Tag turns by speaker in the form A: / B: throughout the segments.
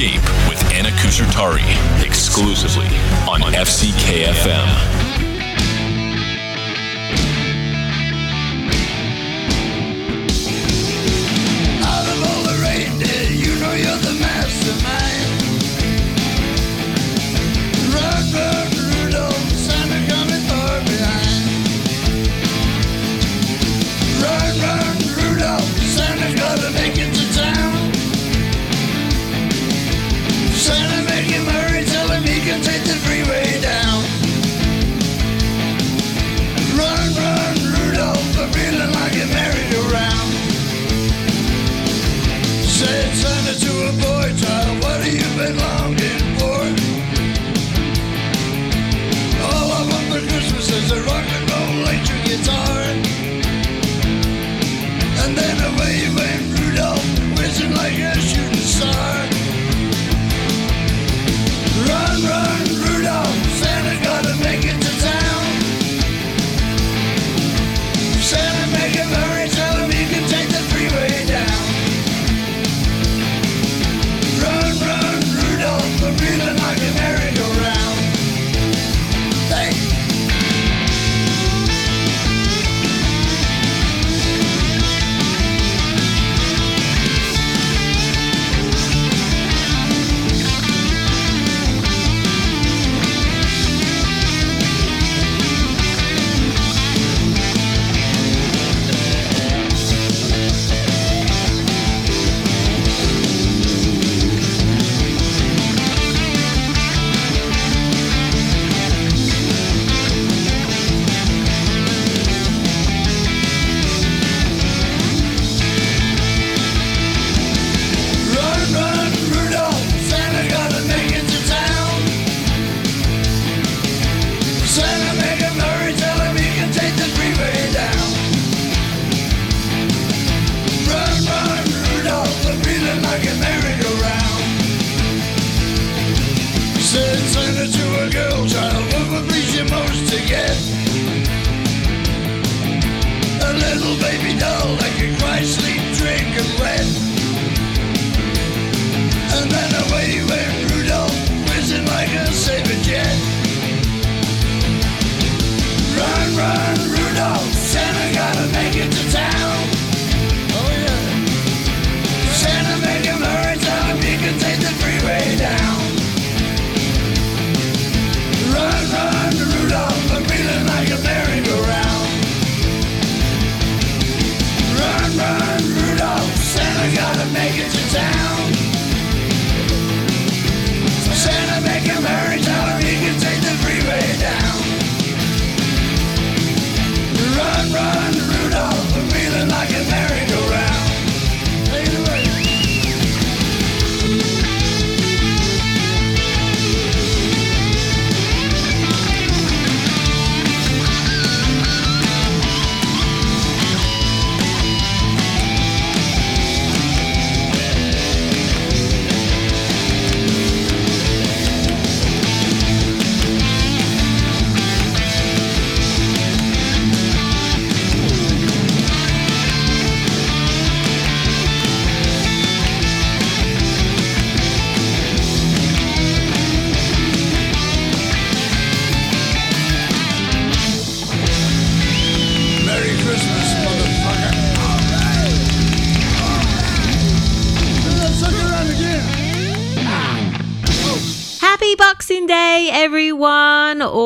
A: Escape with Anna Koussertari exclusively on FCKFM.
B: Everyone,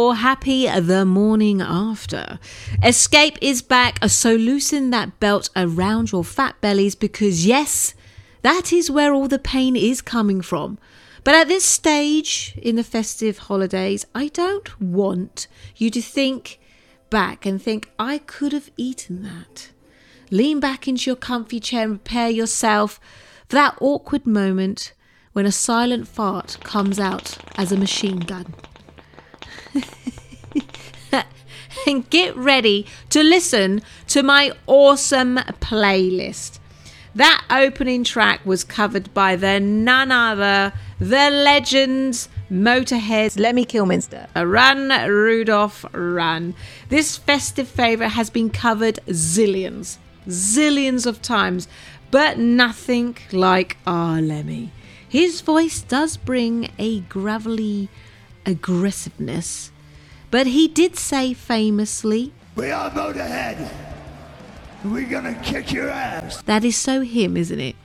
B: or happy the morning after. Escape is back, so loosen that belt around your fat bellies because, yes, that is where all the pain is coming from. But at this stage in the festive holidays, I don't want you to think back and think, I could have eaten that. Lean back into your comfy chair and prepare yourself for that awkward moment when a silent fart comes out as a machine gun and get ready to listen to my awesome playlist. That opening track was covered by the none other, the legends, Motorhead's Lemmy Kilmister. A Run, Rudolph, Run. This festive favourite has been covered zillions, zillions of times, but nothing like our Lemmy.
C: His voice does bring a gravelly aggressiveness. But he did say famously,
A: We are Motorhead! We're gonna kick your ass!
C: That is so him, isn't it?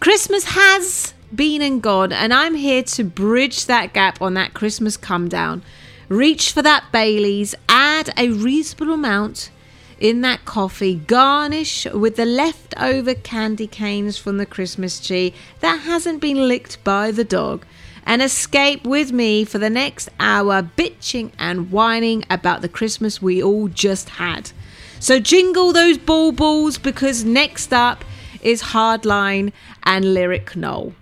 C: Christmas has been and gone, and I'm here to bridge that gap on that Christmas come down. Reach for that Bailey's, add a reasonable amount in that coffee, garnish with the leftover candy canes from the Christmas tree that hasn't been licked by the dog and escape with me for the next hour, bitching and whining about the Christmas we all just had. So jingle those ball balls because next up is Hardline and Lyric
B: Noel.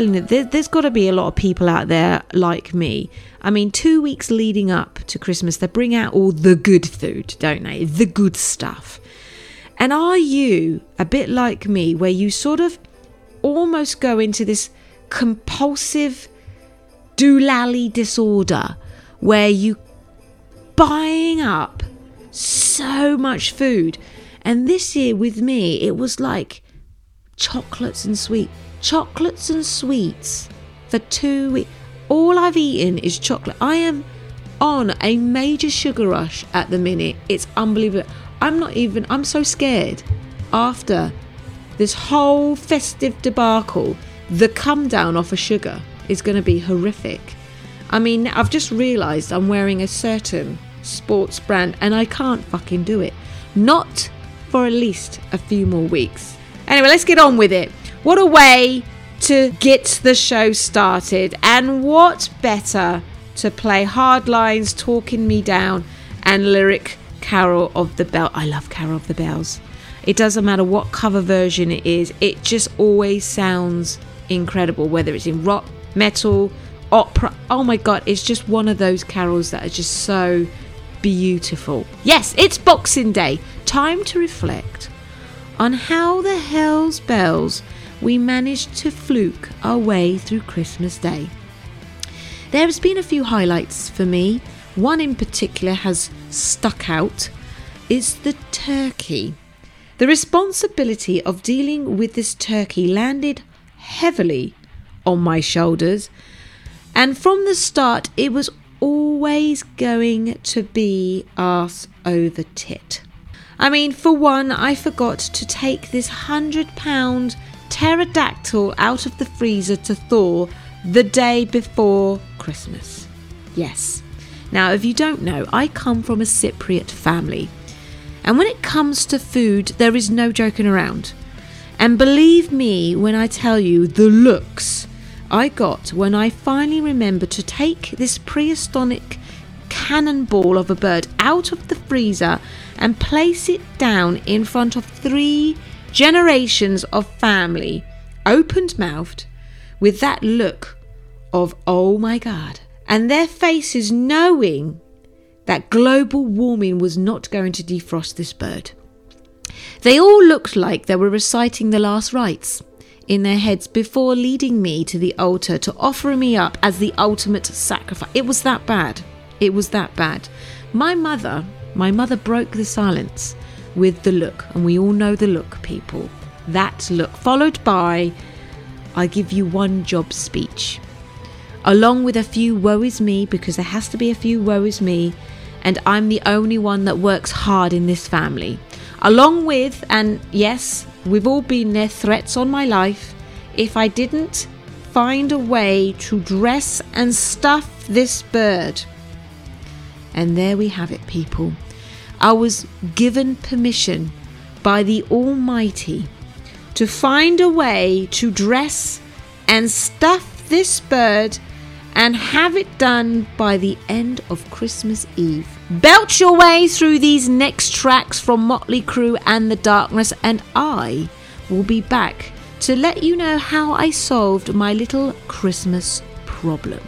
B: Telling you, there, there's got to be a lot of people out there like me. I mean, two weeks leading up to Christmas, they bring out all the good food, don't they? The good stuff. And are you a bit like me, where you sort of almost go into this compulsive doolally disorder where you buying up so much food. And this year with me, it was like chocolates and sweet, chocolates and sweets for two weeks. All I've eaten is chocolate. I am on a major sugar rush at the minute. It's unbelievable. I'm not even, I'm so scared after this whole festive debacle. The come down off of sugar is going to be horrific. I mean, I've just realised I'm wearing a certain sports brand and I can't fucking do it. Not for at least a few more weeks. Anyway, let's get on with it. What a way to get the show started, and what better to play Hardline's, talking me down, and lyric Carol of the Bell. I love Carol of the Bells. It doesn't matter what cover version it is, it just always sounds incredible, whether it's in rock, metal, opera. Oh my god, it's just one of those carols that are just so beautiful. Yes, it's Boxing Day. Time to reflect on how the hell's bells we managed to fluke our way through Christmas Day. There has been a few highlights for me. One in particular has stuck out is the turkey. The responsibility of dealing with this turkey landed heavily on my shoulders, and from the start, it was always going to be ass over tit. I mean, for one, I forgot to take this hundred pound pterodactyl out of the freezer to thaw the day before Christmas. Yes. Now, if you don't know, I come from a Cypriot family. And when it comes to food, there is no joking around. And believe me when I tell you the looks I got when I finally remembered to take this prehistoric cannonball of a bird out of the freezer and place it down in front of three generations of family, opened mouthed, with that look of, oh my God, and their faces knowing that global warming was not going to defrost this bird. They all looked like they were reciting the last rites in their heads before leading me to the altar to offer me up as the ultimate sacrifice. It was that bad. It was that bad. My mother, my mother broke the silence with the look, and we all know the look, people. That look, followed by, I give you one job speech, along with a few woe is me, because there has to be a few woe is me, and I'm the only one that works hard in this family. Along with, and yes, we've all been there, threats on my life. If I didn't find a way to dress and stuff this bird. And there we have it, people. I was given permission by the Almighty to find a way to dress and stuff this bird and have it done by the end of Christmas Eve. Belch your way through these next tracks from Motley Crue and The Darkness, and I will be back to let you know how I solved my little Christmas problem.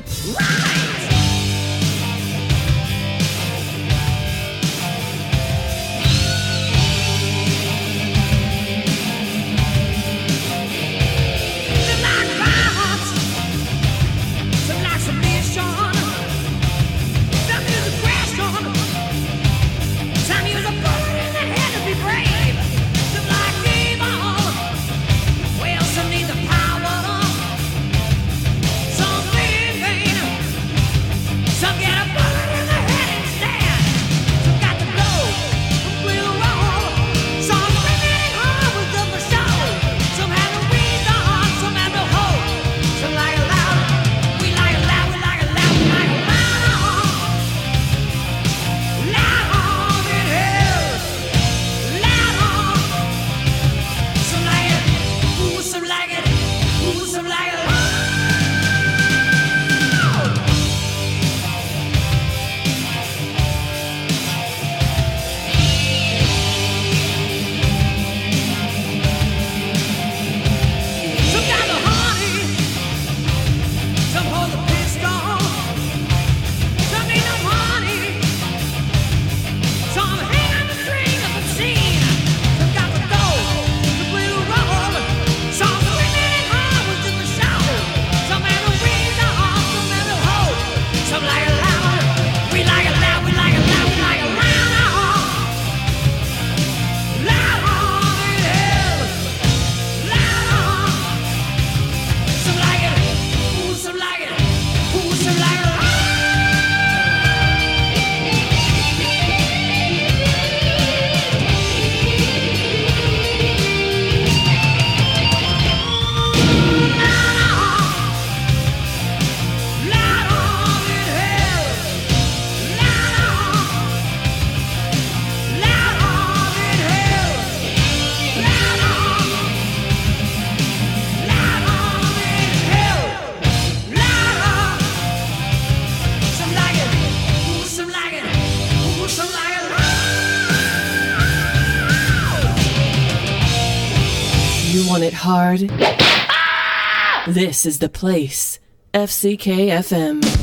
C: This is the place. FCK FM.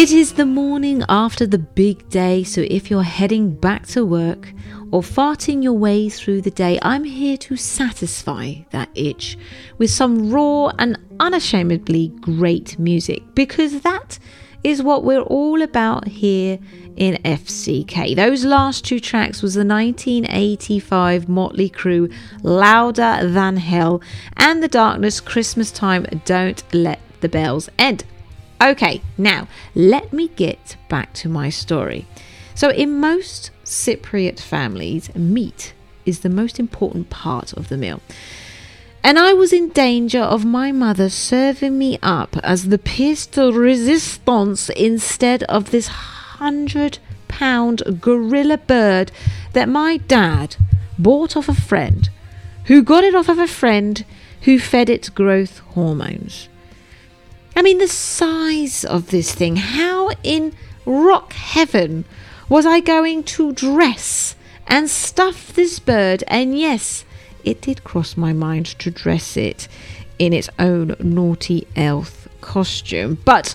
B: It is the morning after the big day, so if you're heading back to work or farting your way through the day, I'm here to satisfy that itch with some raw and unashamedly great music because that is what we're all about here in FCK. Those last two tracks was the 1985 Motley Crue Louder Than Hell and The Darkness Christmas Time Don't Let the Bells End. Okay, now let me get back to my story. So, in most Cypriot families, meat is the most important part of the meal. And I was in danger of my mother serving me up as the pièce de resistance instead of this hundred pound gorilla bird that my dad bought off a friend who got it off of a friend who fed it growth hormones. I mean, the size of this thing. How in rock heaven was I going to dress and stuff this bird? And yes, it did cross my mind to dress it in its own naughty elf costume. But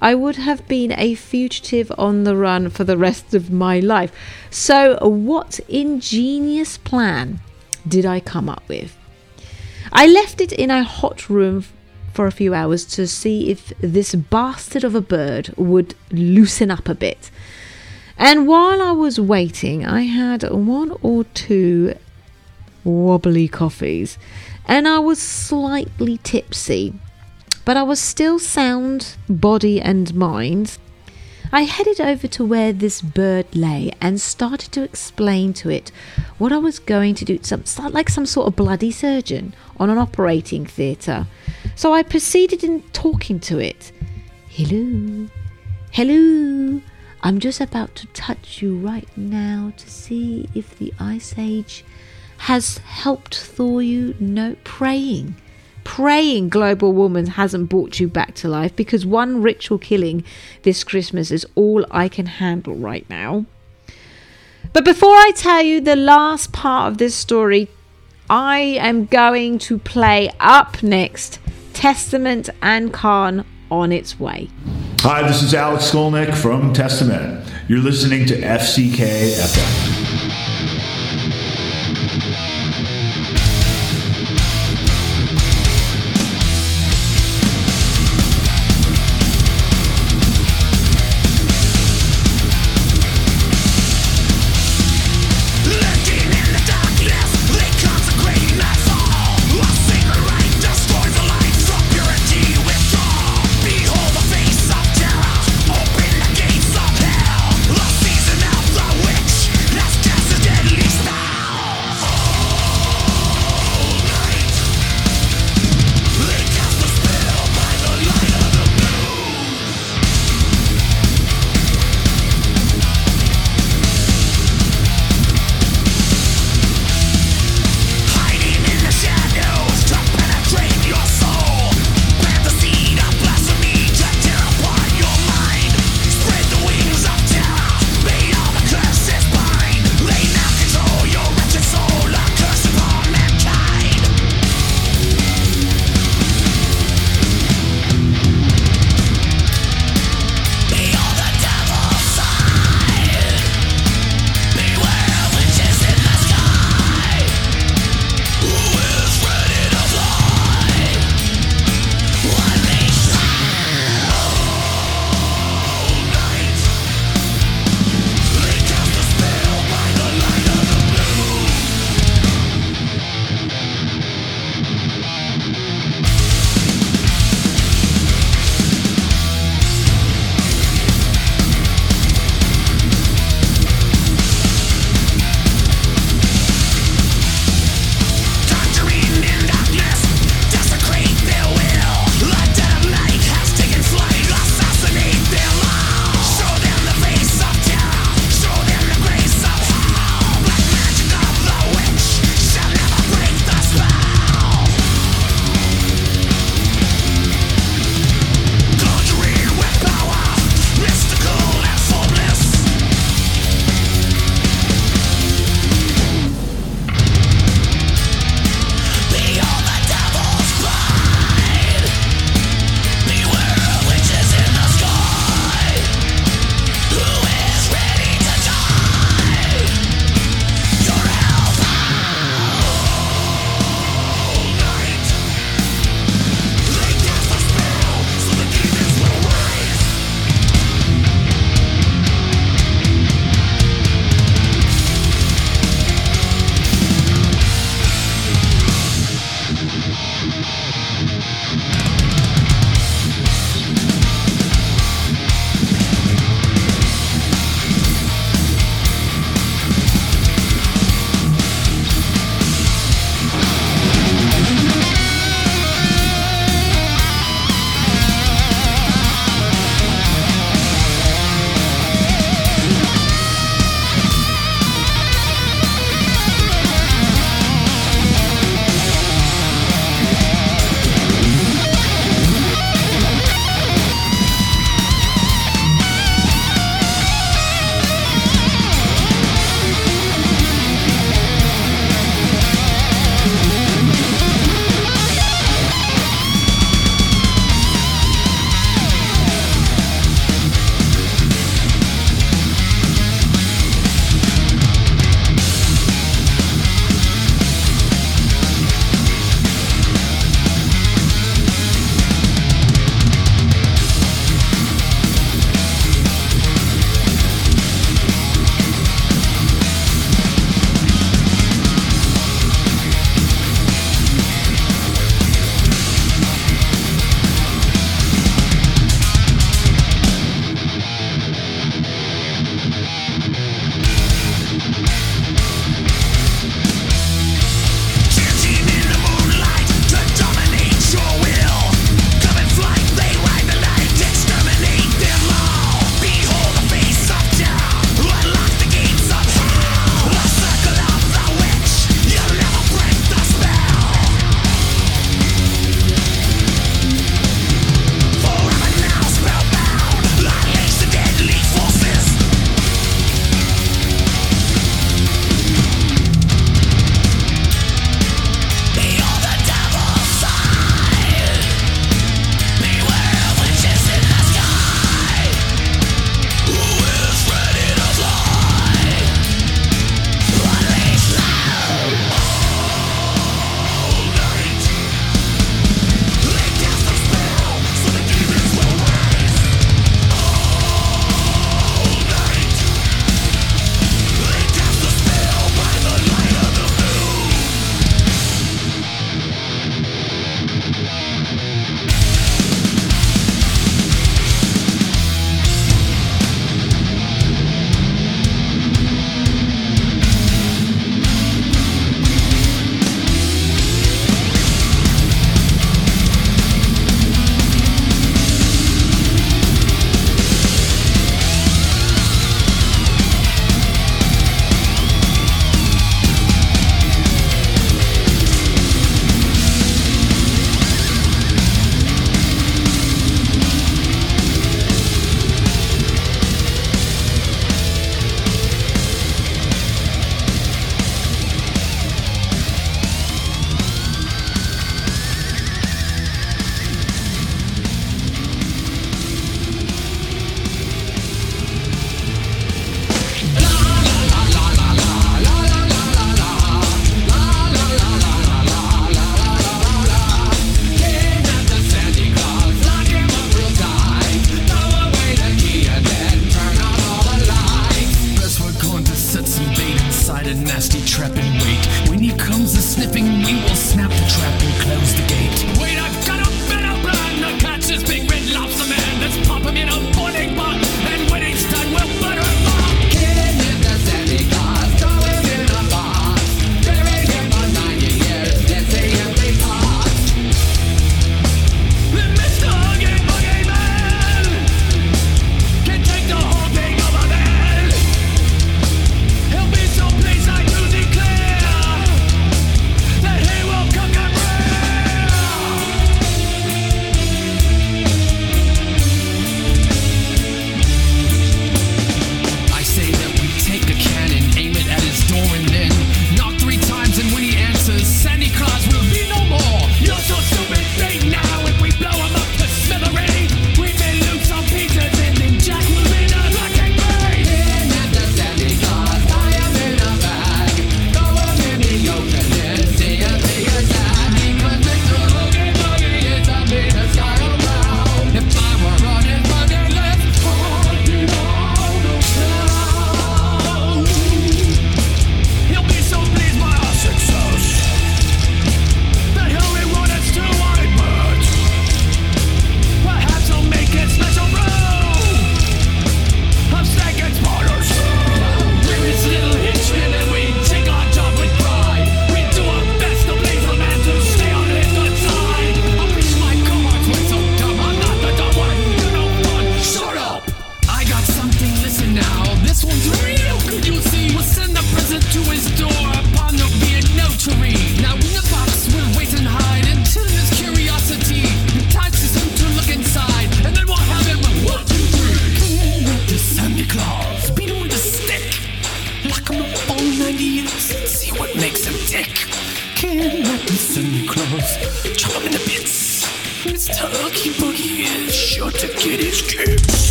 B: I would have been a fugitive on the run for the rest of my life. So, what ingenious plan did I come up with? I left it in a hot room for a few hours to see if this bastard of a bird would loosen up a bit. And while I was waiting, I had one or two wobbly coffees and I was slightly tipsy, but I was still sound, body and mind. I headed over to where this bird lay and started to explain to it what I was going to do, some, like some sort of bloody surgeon on an operating theatre. So I proceeded in talking to it. Hello, hello. I'm just about to touch you right now to see if the Ice Age has helped thaw you. No, praying praying global warming hasn't brought you back to life because one ritual killing this Christmas is all I can handle right now. But before I tell you the last part of this story, I am going to play up next Testament and Korn on its way.
D: Hi, this is Alex Skolnick from Testament. You're listening to FCK FM.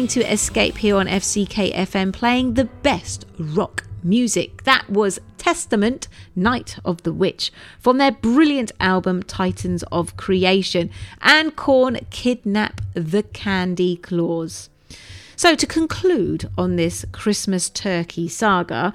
B: Listening to Escape here on FCK FM, playing the best rock music. That was Testament, Night of the Witch, from their brilliant album Titans of Creation, and Korn Kidnap the Sandy Claws. So, to conclude on this Christmas turkey saga,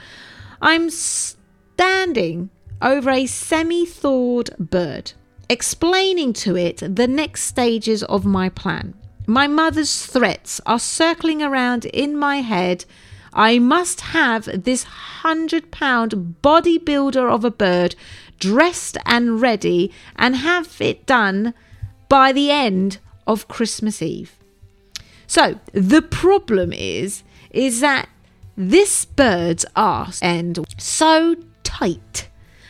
B: I'm standing over a semi thawed bird, explaining to it the next stages of my plan. My mother's threats are circling around in my head. I must have this hundred pound bodybuilder of a bird dressed and ready and have it done by the end of Christmas Eve. So the problem is, is that this bird's arse end so tight,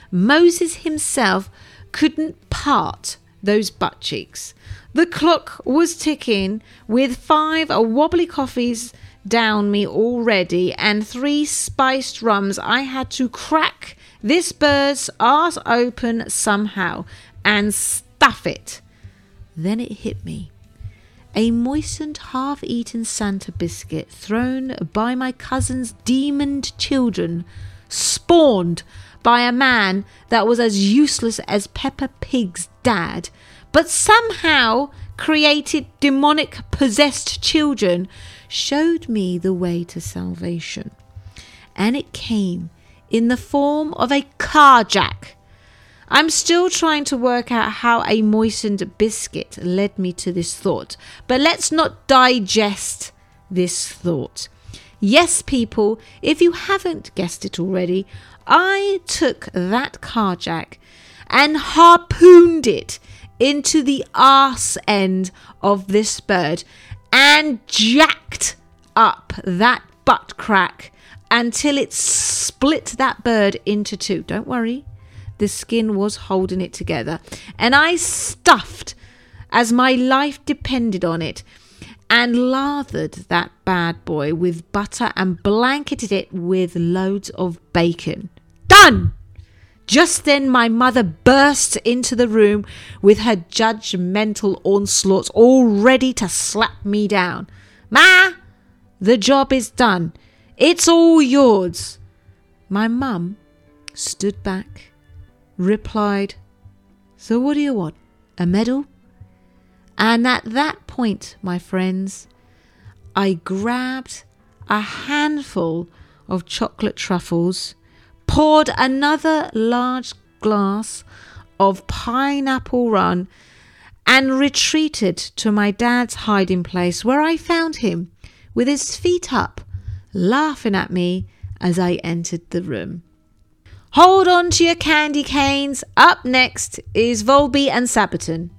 B: Moses himself couldn't part those butt cheeks. The clock was ticking with five wobbly coffees down me already and three spiced rums. I had to crack this bird's arse open somehow and stuff it. Then it hit me a moistened, half eaten Santa biscuit thrown by my cousin's demoned children, spawned by a man that was as useless as Peppa Pig's dad, but somehow created demonic possessed children, showed me the way to salvation. And it came in the form of a carjack. I'm still trying to work out how a moistened biscuit led me to this thought, but let's not digest this thought. Yes, people, if you haven't guessed it already, I took that carjack and harpooned it into the arse end of this bird and jacked up that butt crack until it split that bird into two. Don't worry, the skin was holding it together. And I stuffed as my life depended on it and lathered that bad boy with butter and blanketed it with loads of bacon. Done! Just then, my mother burst into the room with her judgmental onslaughts all ready to slap me down. Ma, the job is done. It's all yours. My mum stood back, replied, So what do you want? A medal? And at that point, my friends, I grabbed a handful of chocolate truffles poured another large glass of pineapple run, and retreated to my dad's hiding place where I found him with his feet up, laughing at me as I entered the room. Hold on to your candy canes. Up next is Volbeat and Sabaton.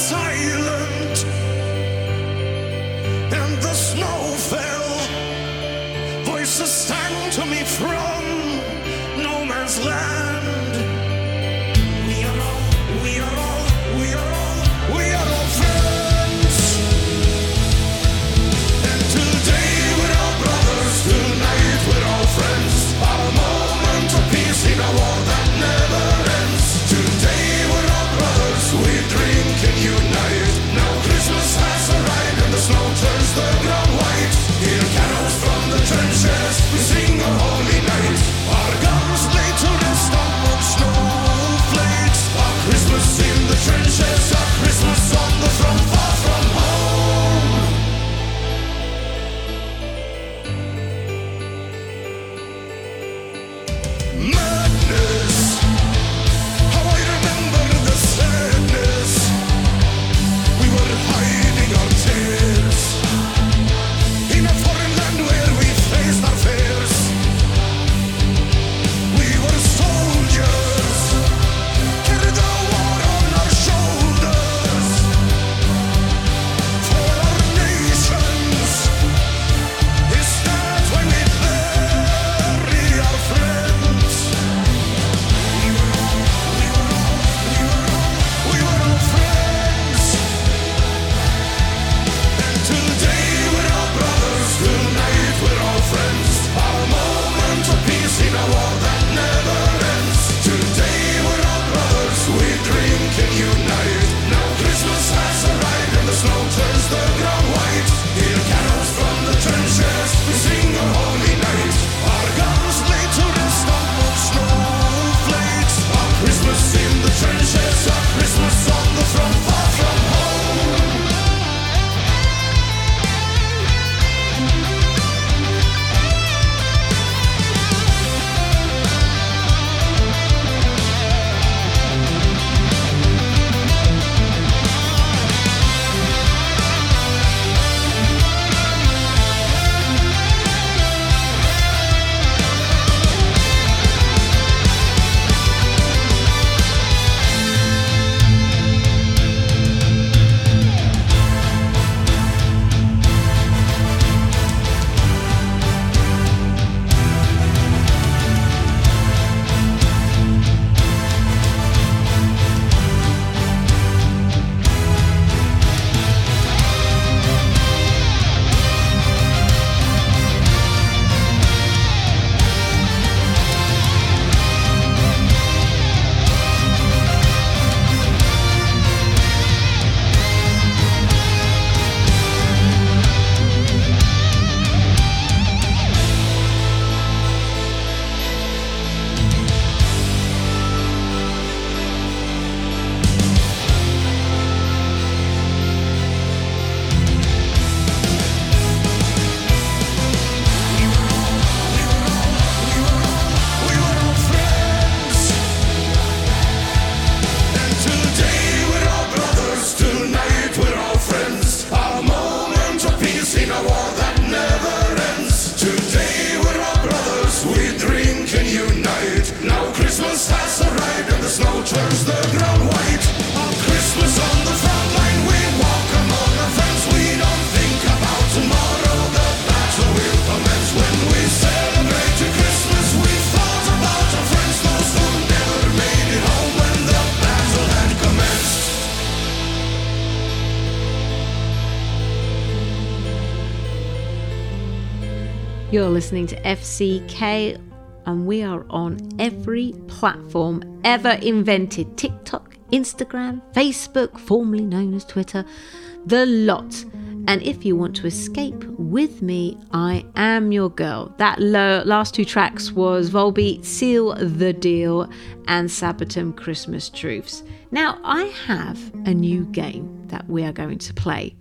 E: sorry. listening to FCK, and we are on every platform ever invented TikTok, Instagram, Facebook, formerly known as Twitter, the lot. And if you want to escape with me, I am your girl. That lo- last two tracks was Volbeat, Seal the Deal, and Sabaton Christmas Truce. Now, I have a new game that we are going to play.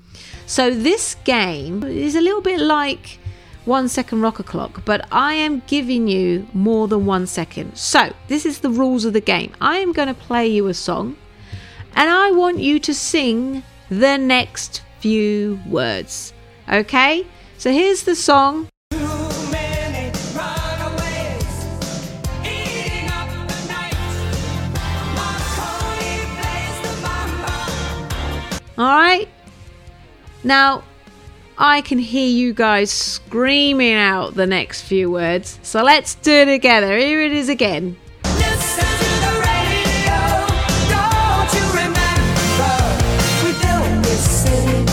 E: So, this game is a little bit like one second rocker clock, but I am giving you more than one second. So, this is the rules of the game. I am going to play you a song
B: and I want you to sing the next few words. Okay? So, here's the song. All right. Now, I can hear you guys screaming out the next few words. So let's do it together. Here it is again.
F: Listen to the radio. Don't you remember? We built this city.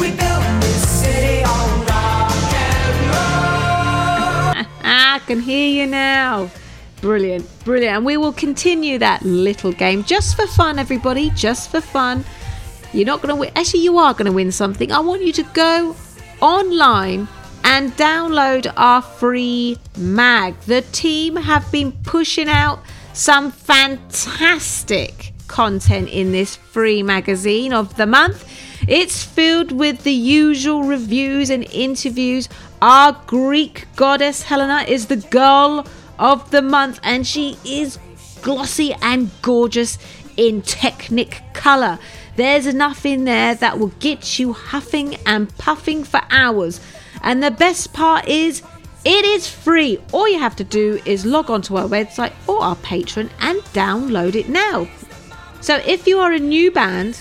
F: We built this city on rock and roll.
B: I can hear you now. Brilliant, brilliant. And we will continue that little game just for fun, everybody, just for fun. You're not going to win. Actually, you are going to win something. I want you to go online and download our free mag. The team have been pushing out some fantastic content in this free magazine of the month. It's filled with the usual reviews and interviews. Our Greek goddess Helena is the girl of the month, and she is glossy and gorgeous in Technic colour. There's enough in there that will get you huffing and puffing for hours. And the best part is, it is free. All you have to do is log onto our website or our Patreon and download it now. So if you are a new band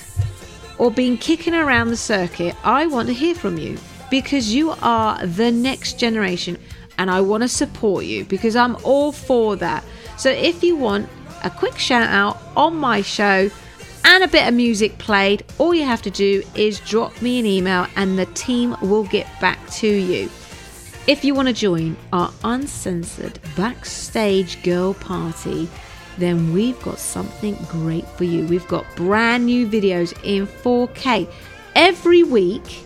B: or been kicking around the circuit, I want to hear from you because you are the next generation and I want to support you because I'm all for that. So if you want a quick shout out on my show and a bit of music played, all you have to do is drop me an email and the team will get back to you. If you want to join our uncensored backstage girl party, then we've got something great for you. We've got brand new videos in 4K every week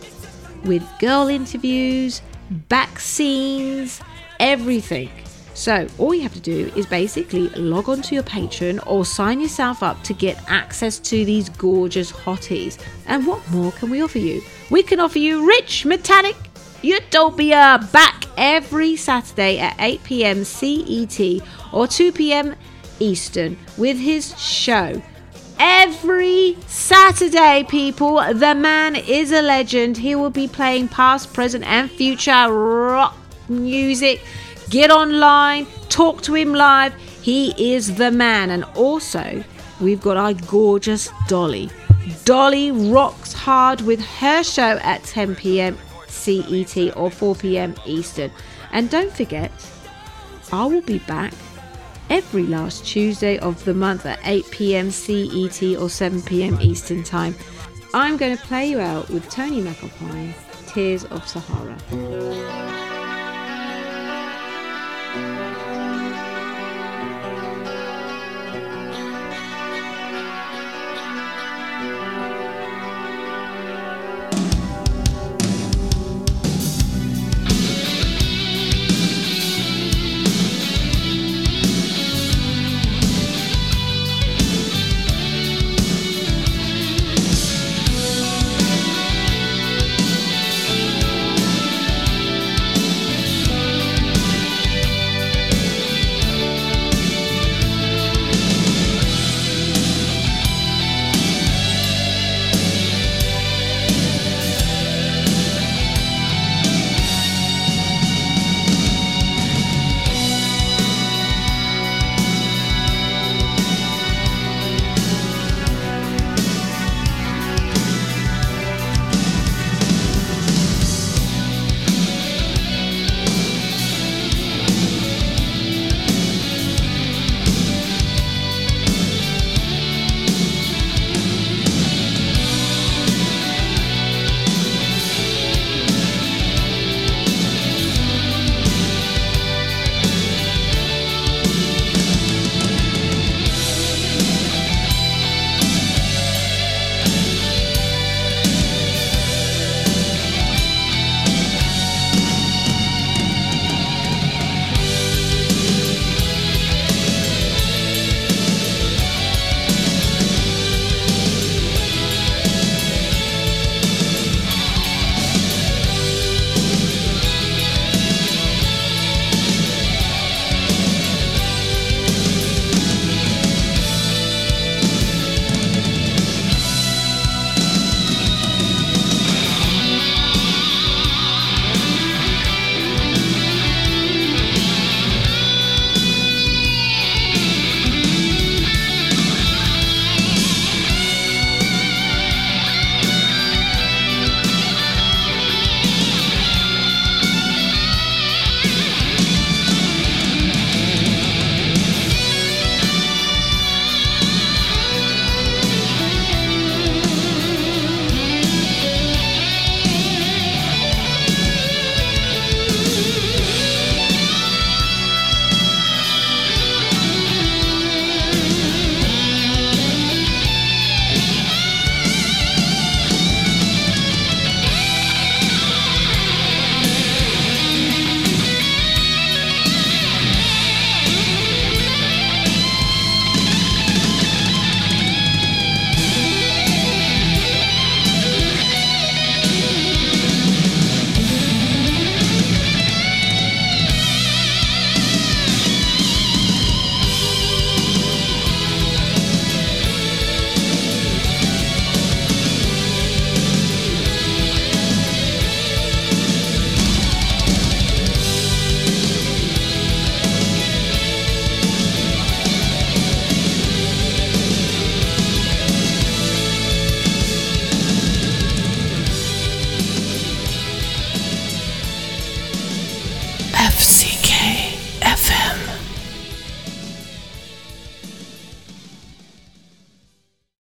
B: with girl interviews, back scenes, everything. So, all you have to do is basically log on to your Patreon or sign yourself up to get access to these gorgeous hotties. And what more can we offer you? We can offer you rich, metallic Utopia back every Saturday at 8 pm CET or 2 pm Eastern with his show. Every Saturday, people, the man is a legend. He will be playing past, present, and future rock music. Get online, talk to him live. He is the man. And also, we've got our gorgeous Dolly. Dolly rocks hard with her show at 10 pm CET or 4 pm Eastern. And don't forget, I will be back every last Tuesday of the month at 8 pm CET or 7 pm Eastern Time. I'm going to play you out with Tony MacAlpine, Tears of Sahara.